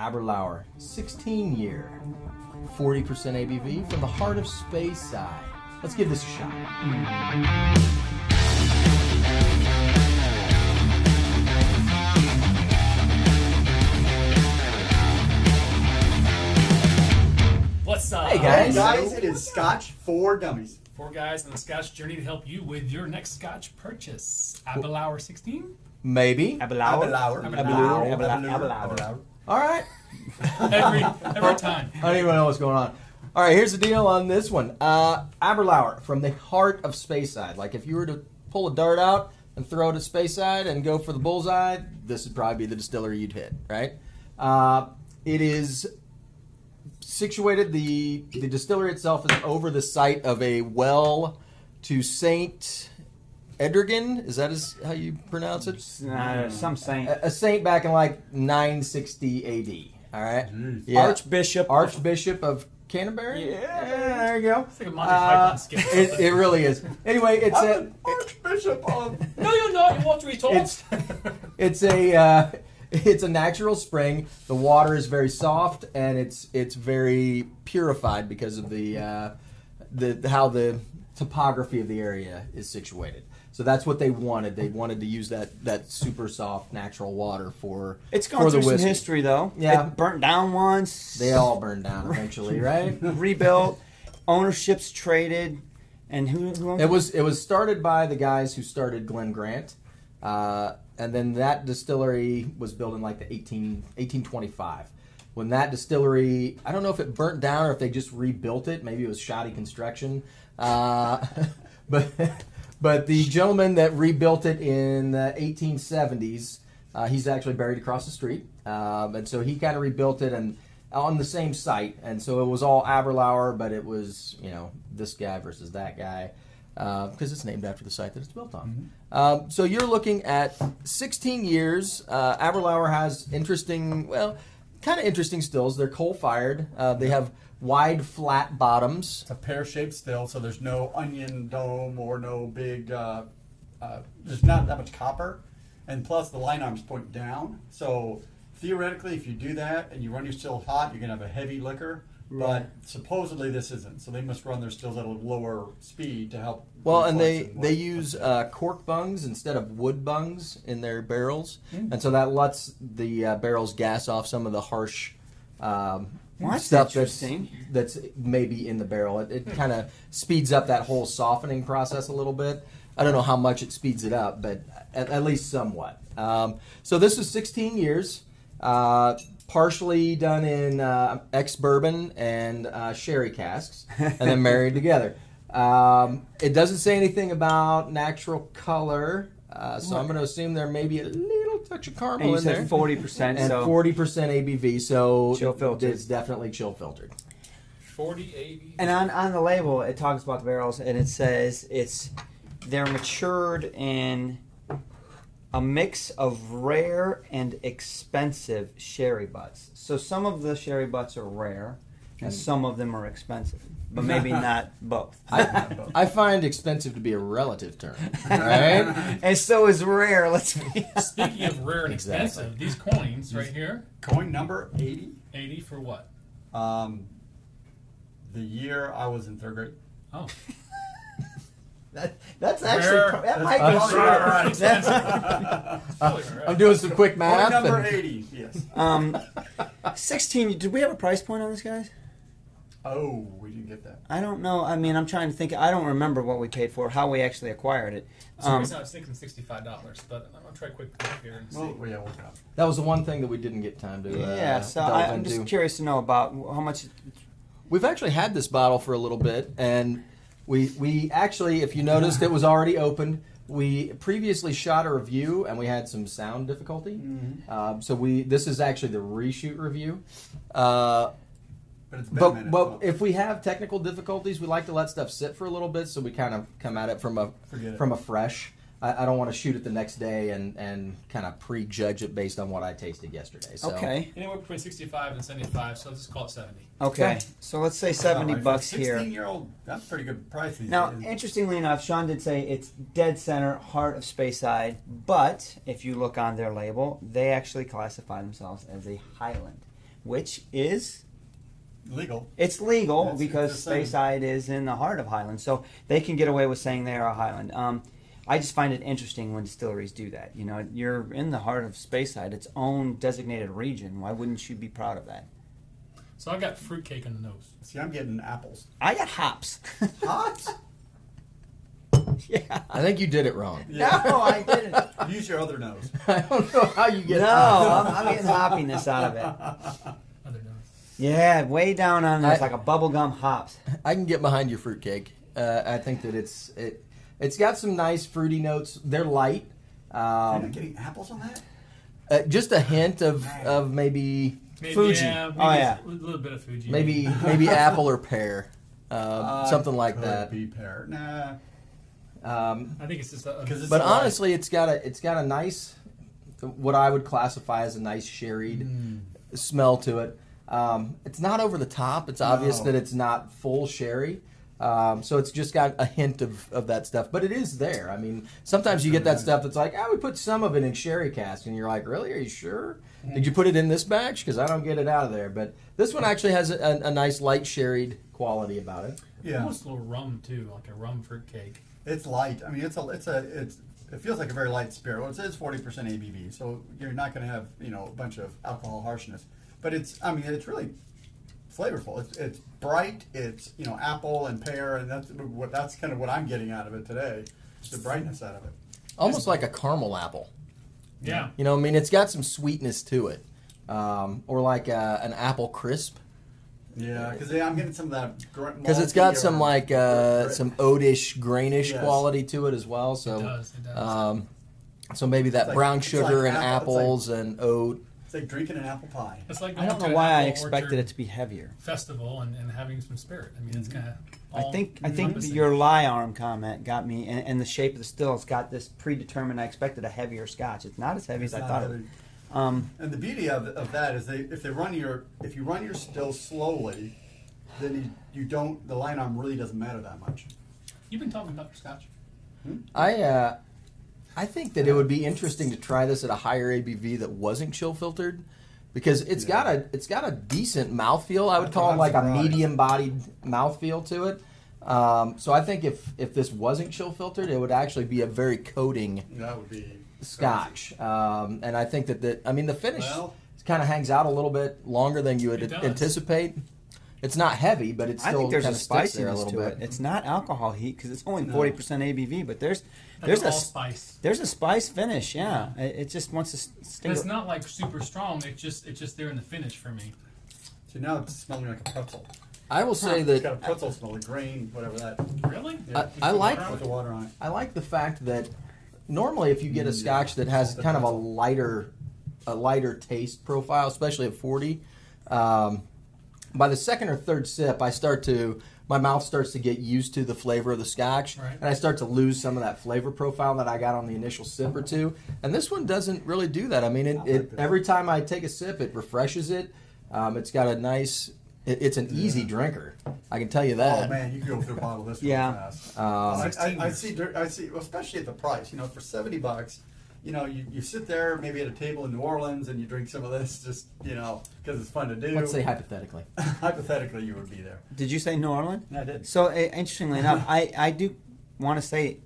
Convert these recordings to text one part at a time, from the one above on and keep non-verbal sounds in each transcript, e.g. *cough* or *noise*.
Aberlour 16 year, 40% ABV from the heart of Speyside. Let's give this a shot. What's up? Hey, guys. Guys, it is Scotch for Dummies. Four guys on the Scotch journey to help you with your next Scotch purchase. Abelauer 16? Maybe. Abelauer. Abelauer. Abelauer. Abelauer. Abelauer. All right. *laughs* Every every time. I don't even know what's going on. All right, here's the deal on this one. Uh, Aberlour from the heart of Speyside. Like if you were to pull a dart out and throw it at Speyside and go for the bullseye, this would probably be the distillery you'd hit, right? Uh, it is situated. the The distillery itself is over the site of a well to Saint Edrigan. Is that is how you pronounce it? Uh, some saint. A, a saint back in like 960 A.D. All right, Jeez. Yeah. Archbishop. Archbishop of Canterbury. Yeah. there you go. It's like a Monty Uh, Python skit. it, it really is. Anyway, it's I'm a an Archbishop of. *laughs* no, you're not. You want to be told. It's- it's a uh, it's a natural spring. The water is very soft and it's it's very purified because of the uh, the how the topography of the area is situated. So that's what they wanted. They wanted to use that that super soft natural water for It's gone the through some history, though. Yeah. It burnt down once. They all burned down eventually, *laughs* right? rebuilt. Ownerships traded. And who, who It was it was started by the guys who started Glen Grant, uh, and then that distillery was built in like the 18, 1825. When that distillery, I don't know if it burnt down or if they just rebuilt it. Maybe it was shoddy construction, uh, *laughs* but but the gentleman that rebuilt it in the 1870s, uh, he's actually buried across the street, um, and so he kind of rebuilt it and on the same site, and so it was all Aberlour, but it was you know this guy versus that guy because it's named after the site that it's built on. Um, so you're looking at 16 years. Uh, Aberlour has interesting, well, kind of interesting stills. They're coal fired. Uh, they have wide, flat bottoms. It's a pear-shaped still, so there's no onion dome or no big. Uh, uh, there's not that much copper, and plus the line arms point down. So theoretically, if you do that and you run your still hot, you're gonna have a heavy liquor. Right. But supposedly this isn't, so they must run their stills at a lower speed to help. Well, and they reflux they use uh, cork bungs instead of wood bungs in their barrels, and so that lets the uh, barrels gas off some of the harsh um, Well, that's stuff that's that's maybe in the barrel. It, it kind of speeds up that whole softening process a little bit. I don't know how much it speeds it up, but at, at least somewhat. Um, so this is 16 years, uh, partially done in uh, ex bourbon and uh, sherry casks, and then married together. Um, it doesn't say anything about natural color, uh, so I'm going to assume there may be a little touch of And caramel you in there said forty percent. and So forty percent ABV. So Chill filtered. It's definitely chill filtered. 40 80. And on, on the label, it talks about the barrels, and it says it's they're matured in a mix of rare and expensive sherry butts. So some of the sherry butts are rare, and some of them are expensive, but maybe *laughs* not both. I, I find expensive to be a relative term, right? *laughs* and so is rare. Let's be. Speaking of rare and Exactly. expensive, these coins right here, coin number eighty. 80 for what? Um, the year I was in third grade. Oh, *laughs* That, that's Rare. actually that might be rare. rare. expensive. Uh, rare. I'm doing some quick math. Coin math. number and- eighty. Yes. Um, sixteen. Did we have a price point on this, guys? Oh, we didn't get that. I don't know. I mean, I'm trying to think. I don't remember what we paid for, how we actually acquired it. For Um, reason I was thinking $65, but I'm going to try quick math here and see. Well, yeah, we'll up. that was the one thing that we didn't get time to. Uh, yeah, so delve I, I'm into. just curious to know about how much. We've actually had this bottle for a little bit, and we we actually, if you noticed, it was already opened. We previously shot a review, and we had some sound difficulty. Mm-hmm. Um, so we this is actually the reshoot review. Uh, But it's been a but minute. but so if we have technical difficulties, we like to let stuff sit for a little bit, so we kind of come at it from a Forget it. from a fresh. I, I don't want to shoot it the next day and and kind of prejudge it based on what I tasted yesterday. So Okay. Anywhere between 65 and 75, so let's just call it 70. Okay. Okay. So let's say 70 Alright, for bucks a here. Sixteen-year-old, that's a pretty good price these Now, days. interestingly enough, Sean did say it's dead center, heart of Speyside, but if you look on their label, they actually classify themselves as a Highland. which is Legal. it's legal It's- because it's the same. Speyside is in the heart of Highland, so they can get away with saying they are a Highland. Um, I just find it interesting when distilleries do that. You know, you're in the heart of Speyside, its own designated region. Why wouldn't you be proud of that? So I got fruitcake on the nose. See, I'm getting apples. I got hops. *laughs* Hops. yeah. I think you did it wrong. No, I didn't. *laughs* Use your other nose. *laughs* I don't know how you get. No, I'm, I'm getting hoppiness out of it. Other nose. Yeah, way down on there, it's I- like a bubblegum hops. *laughs* I can get behind your fruitcake. Uh, I think that it's it. It's got some nice fruity notes. They're light. You're not Um, getting apples on that? uh, just a hint of, of maybe Maybe, Fuji. Yeah, maybe Oh, yeah. a little bit of Fuji. maybe *laughs* maybe apple or pear, uh, Uh, something like could that. Be pear. Nah. Um, I think it's just a. a 'Cause it's but light. honestly, it's got a it's got a nice, what I would classify as a nice sherried Mm. smell to it. Um, it's not over the top. It's obvious No. that it's not full sherry. Um, so it's just got a hint of, of that stuff, but it is there. I mean, sometimes you get that stuff that's like, I would put some of it in sherry cask, and you're like, really? Are you sure? Did you put it in this batch? Because I don't get it out of there. But this one actually has a, a, a nice light sherried quality about it. Yeah. Almost a little rum too, like a rum fruit cake. It's light. I mean, it's a, it's a, it's, it feels like a very light spirit. Well, it says 40% ABV, so you're not going to have, you know, a bunch of alcohol harshness. But it's, I mean, it's really flavorful. It's, it's bright. It's, you know, apple and pear, and that's what, that's kind of what I'm getting out of it today. It's the brightness out of it. Almost like a caramel apple. Yeah. You know, I mean, it's got some sweetness to it, um, or like a, an apple crisp, Yeah, because I'm getting some of that. because it's got some like uh, some oatish, grainish Yes. quality to it as well. So, It does. It does. Um, so maybe that like- brown sugar like and apple- it's apples and oat. It's like drinking an apple pie. it's like I don't to know why I expected it to be heavier. festival and, and having some spirit. I mean, it's kind of. I think I think your line arm comment got me, and, and the shape of the stills got this predetermined. I expected a heavier Scotch. It's not as heavy It's as I thought. heavy. It. Um, And the beauty of, of that is they if they run your if you run your still slowly, then you, you don't the line arm really doesn't matter that much. You've been talking about your scotch. I uh, I think that it would be interesting to try this at a higher ABV that wasn't chill filtered. Because it's Yeah. got a it's got a decent mouthfeel. I would That's call it like a medium bodied mouthfeel to it. Um, so I think if if this wasn't chill filtered, it would actually be a very coating That would be scotch. Um, and I think that the I mean the finish Well- kind of hangs out a little bit longer than you would It does. anticipate. It's not heavy, but it's still I think there's a kind of sticks there a spiciness little to bit. it. It's not alcohol heat because it's only No. forty percent ABV, but there's Like there's a allspice. there's a spice finish. Yeah, it, it just wants to s- sting. It's not like super strong. It's just it's just there in the finish for me. so now it's smelling like a pretzel. I will say It's got a that pretzel smell, like grain, whatever that. Really? Yeah. I, I like the water on it. I like the fact that normally if you get a Mm, scotch that has kind of a lighter a lighter taste profile, especially at 40, um, by the second or third sip, I start to my mouth starts to get used to the flavor of the scotch, Right. and I start to lose some of that flavor profile that I got on the initial sip or two. And this one doesn't really do that. I mean, it, it every time I take a sip, it refreshes it. Um, it's got a nice. It, it's an easy drinker. I can tell you that. Oh man, you can go through a bottle of this Yeah. fast. Um, I, I, I see, I see, especially at the price. You know, for seventy bucks, you know, you, you sit there maybe at a table in New Orleans and you drink some of this, just you know, because it's fun to do. Let's say hypothetically. *laughs* hypothetically, you would be there. Did you say New Orleans? I did. So uh, interestingly enough, I, I do want to say,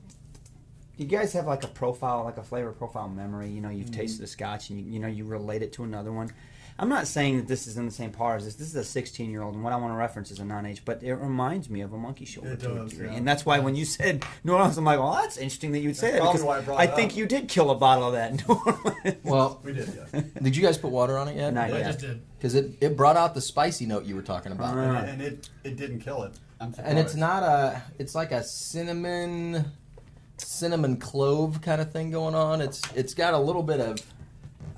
you guys have like a profile, like a flavor profile memory. You know, you've Mm-hmm. tasted a scotch and you, you know you relate it to another one. I'm not saying that this is in the same par as this. This is a 16 year old, and what I want to reference is a non-age, but it reminds me of a monkey shoulder It to a does, degree. yeah. And that's why when you said New Orleans, I'm like, well, that's interesting that you would say That's that because why I brought I think up. you did kill a bottle of that in New Orleans. *laughs* Well, We did, yeah. did you guys put water on it yet? Not I yet. just did. because it, it brought out the spicy note you were talking about. Uh, and, and it it didn't kill it. I'm and it's not a it's like a cinnamon cinnamon clove kind of thing going on. It's it's got a little bit of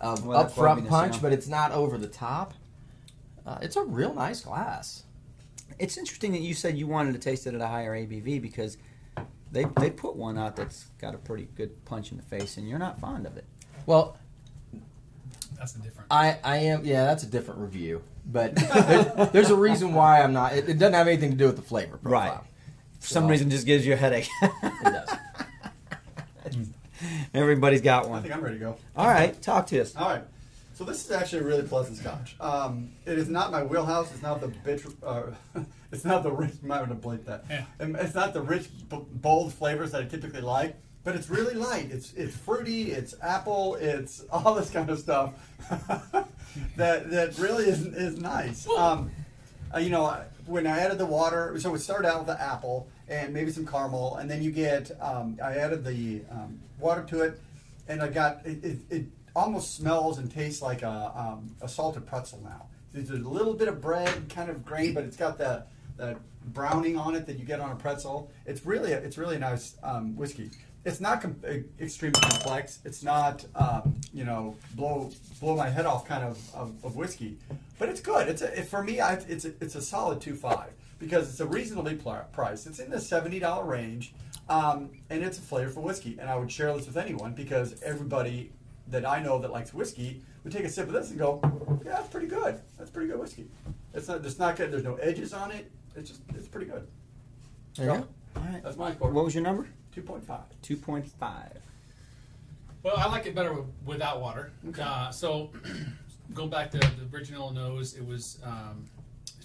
of Well, upfront punch, yeah. but it's not over the top. Uh, it's a real nice glass. It's interesting that you said you wanted to taste it at a higher ABV because they they put one out that's got a pretty good punch in the face, and you're not fond of it. Well, That's a different. I I am yeah, that's a different review, but *laughs* there, there's a reason why I'm not. It, it doesn't have anything to do with the flavor profile. Right. For some So- reason, just gives you a headache. *laughs* It does. Everybody's got one. I think I'm ready to go. All right, talk to us. All right. So this is actually a really pleasant scotch. Um, it is not my wheelhouse. It's not the bitch. Uh, *laughs* it's not the rich. I might want to blink that. Yeah. Um, It's not the rich, bold flavors that I typically like. But it's really light. It's it's fruity. It's apple. It's *laughs* all this kind of stuff *laughs* that that really is is nice. Um, uh, you know, when I added the water, so it started out with the apple and maybe some caramel, and then you get, um, I added the um, water to it, and I got, it, it, it almost smells and tastes like a, um, a salted pretzel now. There's a little bit of bread kind of grain, but it's got that, that browning on it that you get on a pretzel. It's really, a, it's really nice um, whiskey. It's not com- extremely complex. It's not, um, you know, blow blow my head off kind of, of, of whiskey, but it's good. It's a, it, for me. I, it's a, it's a solid two five because it's a reasonably pl- priced. It's in the seventy dollar range, um, and it's a flavorful whiskey. And I would share this with anyone because everybody that I know that likes whiskey would take a sip of this and go, "Yeah, that's pretty good. That's pretty good whiskey. It's not. It's not good. There's no edges on it. It's just. It's pretty good. There you So, go. All right. That's my score. What was your number? Two point five. Two point five. Well, I like it better with, without water. Okay. Uh, so, *clears throat* go back to the original nose. It was um,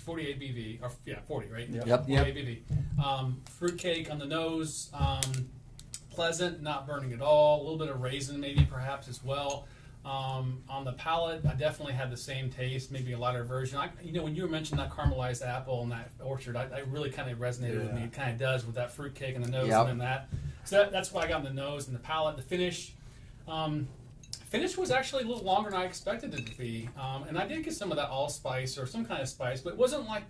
40 ABV, or yeah, 40, right? Yep. Yep. 40 ABV. Um, fruitcake on the nose. Um, pleasant, not burning at all. A little bit of raisin, maybe perhaps as well. Um, on the palate, I definitely had the same taste, maybe a lighter version. I, you know, when you were mentioning that caramelized apple and that orchard, I, I really kind of resonated with me. It kind of does with that fruitcake in the nose Yep. and then that. So that, that's why I got in the nose and the palate. The finish, um, finish was actually a little longer than I expected it to be, um, and I did get some of that allspice or some kind of spice, but it wasn't like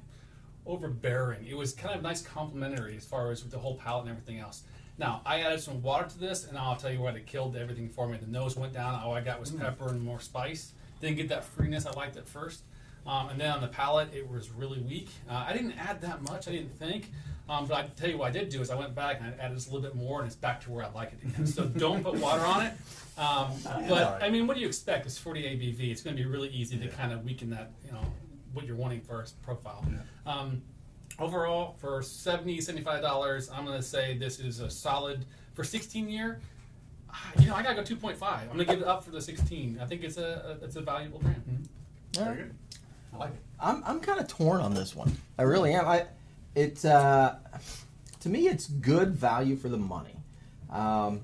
overbearing. It was kind of nice complementary as far as with the whole palate and everything else. Now I added some water to this, and I'll tell you what, it killed everything for me. The nose went down. All I got was pepper and more spice. Didn't get that freeness I liked at first. Um, and then on the palate, it was really weak. Uh, I didn't add that much. I didn't think. Um, but I tell you what I did do is I went back and I added just a little bit more, and it's back to where I like it again. so *laughs* don't put water on it. Um, but I mean, what do you expect? It's 40 ABV. It's going to be really easy to kind of weaken that, you know, what you're wanting for a profile. Um, overall, for 70 $75, I'm going to say this is a solid, for 16 year, ah, you know, I got to go 2.5. I'm going to give it up for the 16. I think it's a, a it's a valuable brand. Very good. I'm I'm kind of torn on this one. I really am. I it uh, to me it's good value for the money. Um,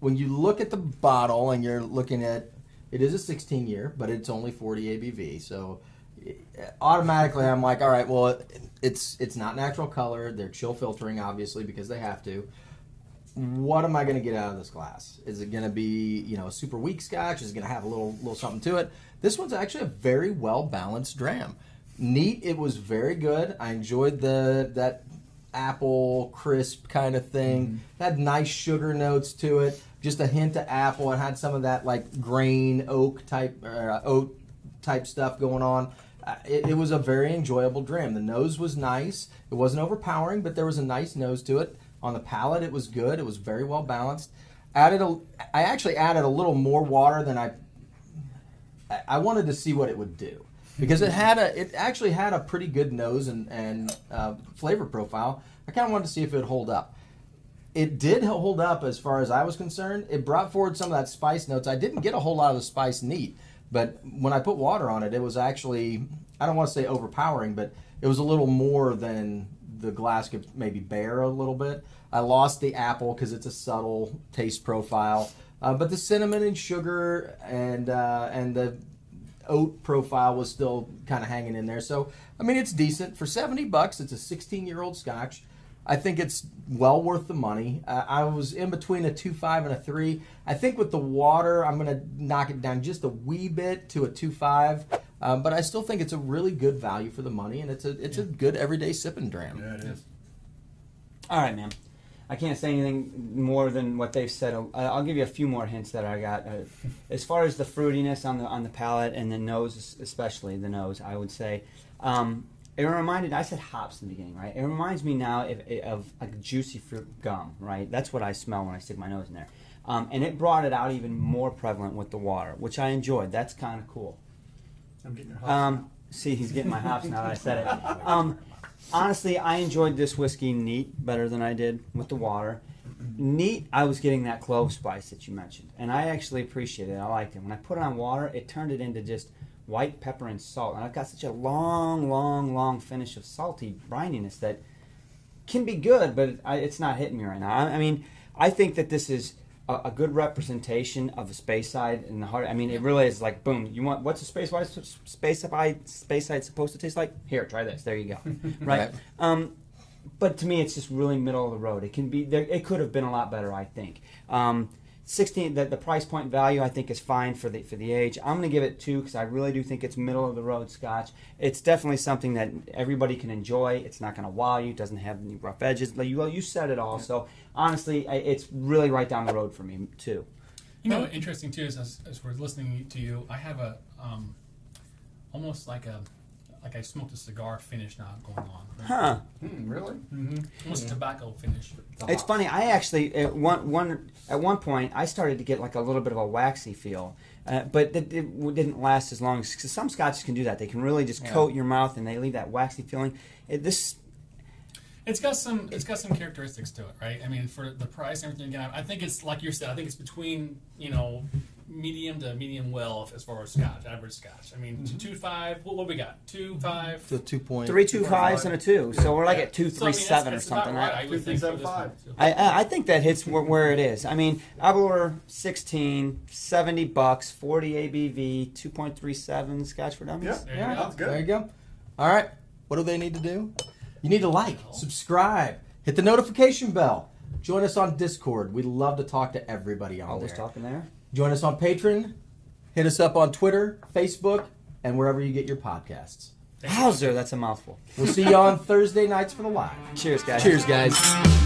when you look at the bottle and you're looking at it is a 16 year, but it's only 40 ABV, so eh, automatically I'm like, all right, well it's it's not natural color. They're chill filtering obviously because they have to. What am I going to get out of this glass? Is it going to be you know a super weak scotch? Is it going to have a little little something to it? This one's actually a very well balanced dram. Neat. It was very good. I enjoyed the that apple crisp kind of thing. Had nice sugar notes to it. Just a hint of apple. It had some of that like grain oak type uh, oat type stuff going on. Uh, it, it was a very enjoyable dram. The nose was nice. It wasn't overpowering, but there was a nice nose to it. On the palate, it was good. It was very well balanced. Added a, I actually added a little more water than I. I- wanted to see what it would do because it had a, it actually had a pretty good nose and and uh, flavor profile. I kind of wanted to see if it would hold up it did hold up as far as I was concerned. It brought forward some of that spice notes. I didn't get a whole lot of the spice neat, but when I put water on it, it was actually I don't want to say overpowering, but it was a little more than the glass could maybe bear a little bit. I lost the apple because it's a subtle taste profile, uh, but the cinnamon and sugar and uh, and the oat profile was still kind of hanging in there. So I mean, it's decent for seventy bucks. It's a sixteen year old Scotch. I think it's well worth the money. Uh, I was in between a two five and a three. I think with the water, I'm going to knock it down just a wee bit to a two five. Um, but I still think it's a really good value for the money, and it's a it's a good everyday sipping dram. Yeah, it is. All right, man. I can't say anything more than what they've said. I'll give you a few more hints that I got. Uh, as far as the fruitiness on the on the palate and the nose, especially the nose, I would say. Um, it reminded. I said hops in the beginning, right? It reminds me now of, of a juicy fruit gum, right? That's what I smell when I stick my nose in there, um, and it brought it out even more prevalent with the water, which I enjoyed. That's kind of cool. I'm getting your hops Um, see, he's getting my hops now that I said it. Um, honestly, I enjoyed this whiskey neat better than I did with the water. neat. I was getting that clove spice that you mentioned, and I actually appreciated it. I liked it. When I put it on water, it turned it into just white pepper and salt, and I've got such a long, long, long finish of salty brininess that can be good, but I, it's not hitting me right now. I, I mean, I think that this is a, a good representation of a Speyside in the heart. I mean, it really is like boom. You want what's a Speyside space side Speyside supposed to taste like? Here, try this. There you go. *laughs* right. Right. Um, but to me, it's just really middle of the road. It can be there. It could have been a lot better, I think. Um, Sixteen, the, the price point value, I think is fine for the for the age. I'm going to give it two because I really do think it's middle of the road Scotch. It's definitely something that everybody can enjoy. It's not going to wow you. It doesn't have any rough edges. Like you, well, you said it all. So honestly, I- it's really right down the road for me too. You know, interesting too is as, as we're listening to you, I have a um, almost like a like I smoked a cigar finish now going on. Huh? Hmm, really? Mm-hmm. Almost a tobacco finish. It's funny. I actually at one one at one point I started to get like a little bit of a waxy feel, uh, but it, it didn't last as long. Because some scotches can do that. They can really just Yeah. coat your mouth and they leave that waxy feeling. It, this It's got some it's got some characteristics to it, right? I mean, for the price and everything. Again, I think it's like you said. I think it's between you know medium to medium well as far as Scotch, average Scotch. I mean, mm-hmm. two five. What, what we got? Two five. So two point three two fives and a two, so we're like Yeah. at two So, I mean, seven that's- or something. about I- right, I would think three, for this seven, one, five. too. I, I I think that hits where, where it is. I mean, Aberlour 16, 70 bucks, 40 ABV, 2.37 Scotch for Dummies. Yeah, There you yeah, go. that's good. There you go. All right. What do they need to do? You need to like, subscribe, hit the notification bell. Join us on Discord. We love to talk to everybody on there. Always there. talking there. Join us on Patreon. Hit us up on Twitter, Facebook, and wherever you get your podcasts. Hauser, that's a mouthful. We'll see you on Thursday nights for the live. Cheers, guys. Cheers, guys.